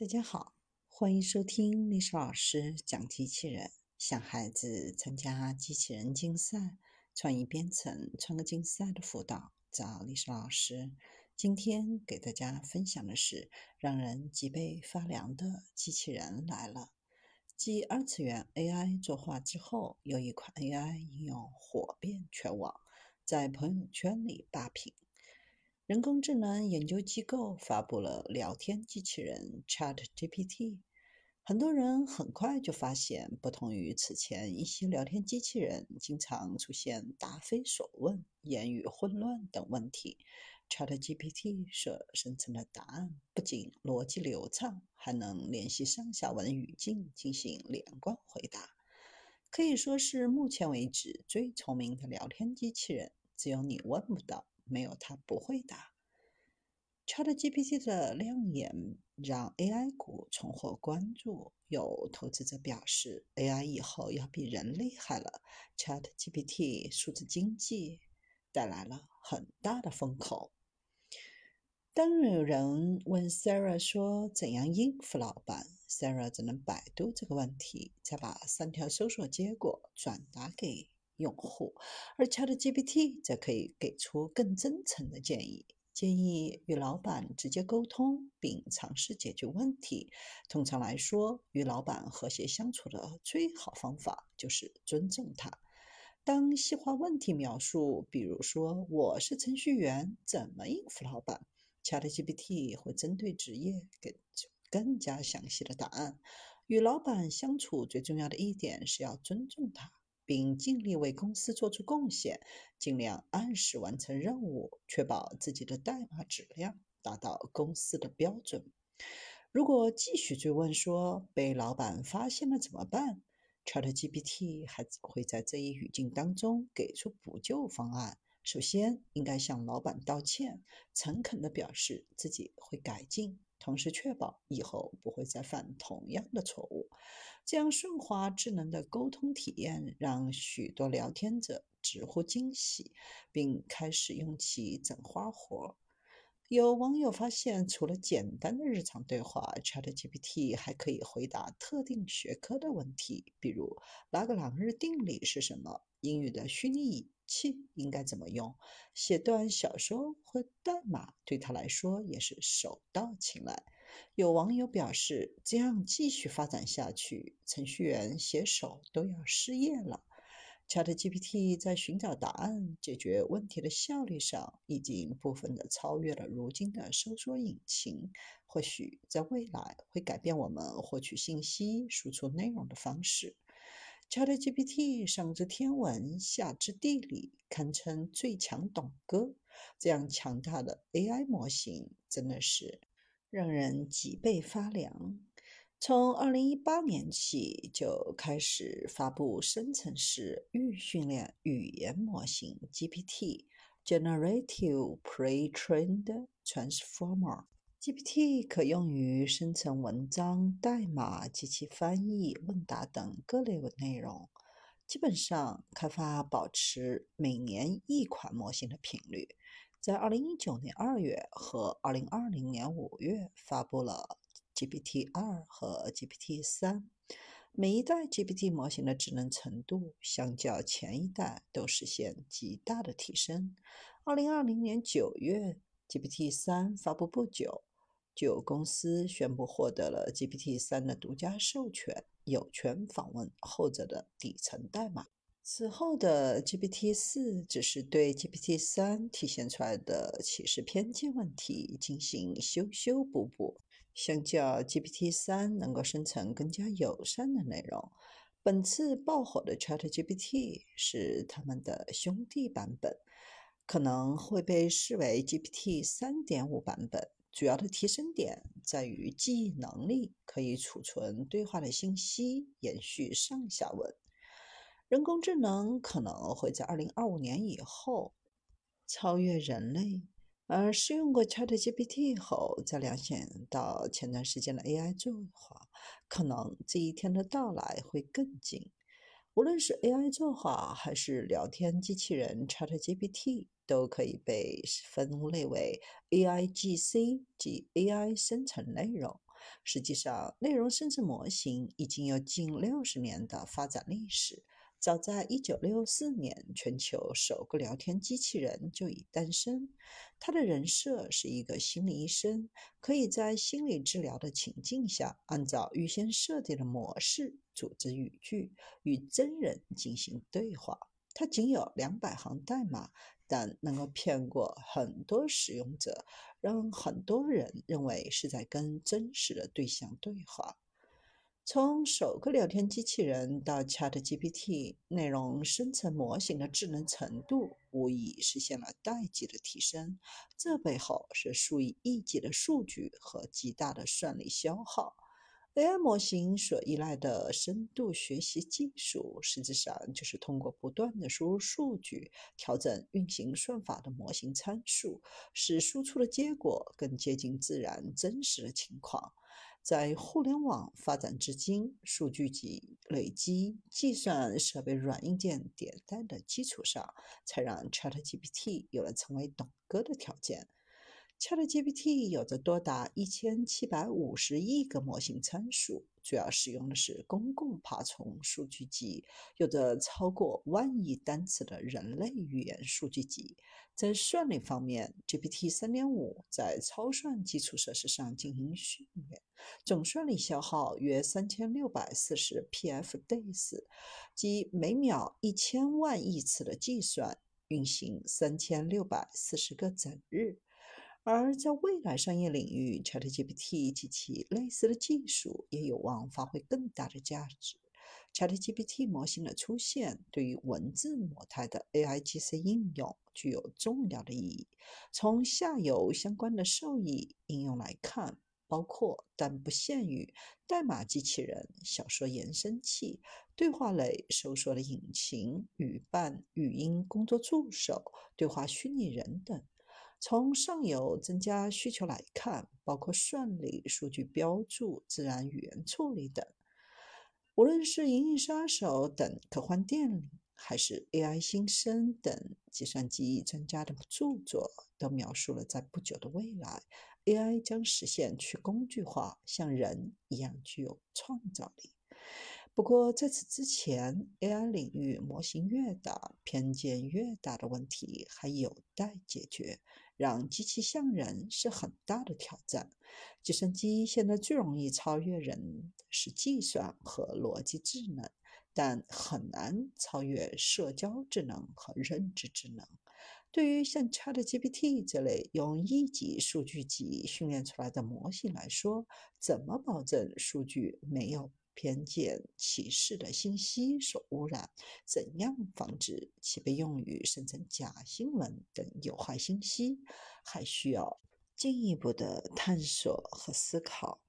大家好，欢迎收听历史老师讲机器人。想孩子参加机器人竞赛、创意编程、创客竞赛的辅导，找历史老师。今天给大家分享的是让人脊背发凉的机器人来了。继二次元 AI 作画之后，有一款 AI 应用火遍全网，在朋友圈里霸屏。人工智能研究机构发布了聊天机器人 ChatGPT，很多人很快就发现，不同于此前一些聊天机器人经常出现答非所问、言语混乱等问题，ChatGPT 所生成的答案不仅逻辑流畅，还能联系上下文语境进行连贯回答，可以说是目前为止最聪明的聊天机器人。只有你问不到。没有他不会答。ChatGPT 的亮眼让 AI 股重获关注，有投资者表示，AI 以后要比人厉害了。ChatGPT 数字经济带来了很大的风口。当有人问 Sarah 说怎样应付老板，Sarah 只能百度这个问题，再把三条搜索结果转达给。用户，而 ChatGPT 则可以给出更真诚的建议，建议与老板直接沟通，并尝试解决问题。通常来说，与老板和谐相处的最好方法就是尊重他。当细化问题描述，比如说我是程序员，怎么应付老板，ChatGPT 会针对职业给出更加详细的答案。与老板相处最重要的一点是要尊重他。并尽力为公司做出贡献，尽量按时完成任务，确保自己的代码质量达到公司的标准。如果继续追问说被老板发现了怎么办，ChatGPT 还会在这一语境当中给出补救方案。首先，应该向老板道歉，诚恳地表示自己会改进。同时确保以后不会再犯同样的错误，这样顺滑智能的沟通体验让许多聊天者直呼惊喜，并开始用其整花活。有网友发现，除了简单的日常对话，ChatGPT 还可以回答特定学科的问题，比如拉格朗日定理是什么，英语的虚拟。器应该怎么用？写段小说或代码对他来说也是手到擒来。有网友表示，这样继续发展下去，程序员写手都要失业了。ChatGPT 在寻找答案、解决问题的效率上，已经部分的超越了如今的搜索引擎。或许在未来会改变我们获取信息、输出内容的方式。ChatGPT 上知天文，下知地理，堪称最强懂哥。这样强大的 AI 模型，真的是让人脊背发凉。从2018年起，就开始发布生成式预训练语言模型 GPT（Generative Pre-trained Transformer）。GPT 可用于生成文章、代码、及其翻译、问答等各类内容。基本上，开发保持每年一款模型的频率。在2019年2月和2020年5月发布了 GPT-2 和 GPT-3。每一代 GPT 模型的智能程度相较前一代都实现极大的提升。2020年9月，GPT-3 发布不久。就有公司宣布获得了 GPT-3 的独家授权，有权访问后者的底层代码。此后的 GPT-4 只是对 GPT-3 体现出来的歧视偏见问题进行修修补补。相较 GPT-3 能够生成更加友善的内容，本次爆火的 ChatGPT 是他们的兄弟版本，可能会被视为 GPT 3.5版本。主要的提升点在于记忆能力，可以储存对话的信息，延续上下文。人工智能可能会在二零二五年以后超越人类，而试用过 ChatGPT 后再联想到前段时间的 AI 作画，可能这一天的到来会更近。无论是 AI 作画还是聊天机器人 ChatGPT。都可以被分类为 AIGC 即 AI 生成内容。实际上，内容生成模型已经有近六十年的发展历史。早在1964年，全球首个聊天机器人就已诞生。它的人设是一个心理医生，可以在心理治疗的情境下，按照预先设定的模式组织语句，与真人进行对话。它仅有两百行代码，但能够骗过很多使用者，让很多人认为是在跟真实的对象对话。从首个聊天机器人到 ChatGPT，内容生成模型的智能程度无疑实现了代际的提升。这背后是数以亿计的数据和极大的算力消耗。AI 模型所依赖的深度学习技术，实质上就是通过不断的输入数据，调整运行算法的模型参数，使输出的结果更接近自然真实的情况。在互联网发展至今，数据集累积、计算设备软硬件迭代的基础上，才让 ChatGPT 有了成为懂哥的条件。ChatGPT 有着多达一千七百五十亿个模型参数，主要使用的是公共爬虫数据集，有着超过万亿单词的人类语言数据集。在算力方面，GPT 3.5在超算基础设施上进行训练，总算力消耗约三千六百四十 pf-days，即每秒一千万亿次的计算，运行三千六百四十个整日。而在未来商业领域，ChatGPT 及其类似的技术也有望发挥更大的价值。ChatGPT 模型的出现，对于文字模态的 AIGC 应用具有重要的意义。从下游相关的受益应用来看，包括但不限于代码机器人、小说延伸器、对话类搜索的引擎、语伴、语音工作助手、对话虚拟人等。从上游增加需求来看，包括算力、数据标注、自然语言处理等。无论是《银翼杀手》等科幻电影，还是 AI 新生等计算机专家的著作，都描述了在不久的未来，AI 将实现去工具化，像人一样具有创造力。不过，在此之前，AI 领域模型越大，偏见越大的问题还有待解决。让机器像人是很大的挑战。计算机现在最容易超越人是计算和逻辑智能，但很难超越社交智能和认知智能。对于像 ChatGPT 这类用亿级数据集训练出来的模型来说，怎么保证数据没有？偏见、歧视的信息所污染，怎样防止其被用于生成假新闻等有害信息，还需要进一步的探索和思考。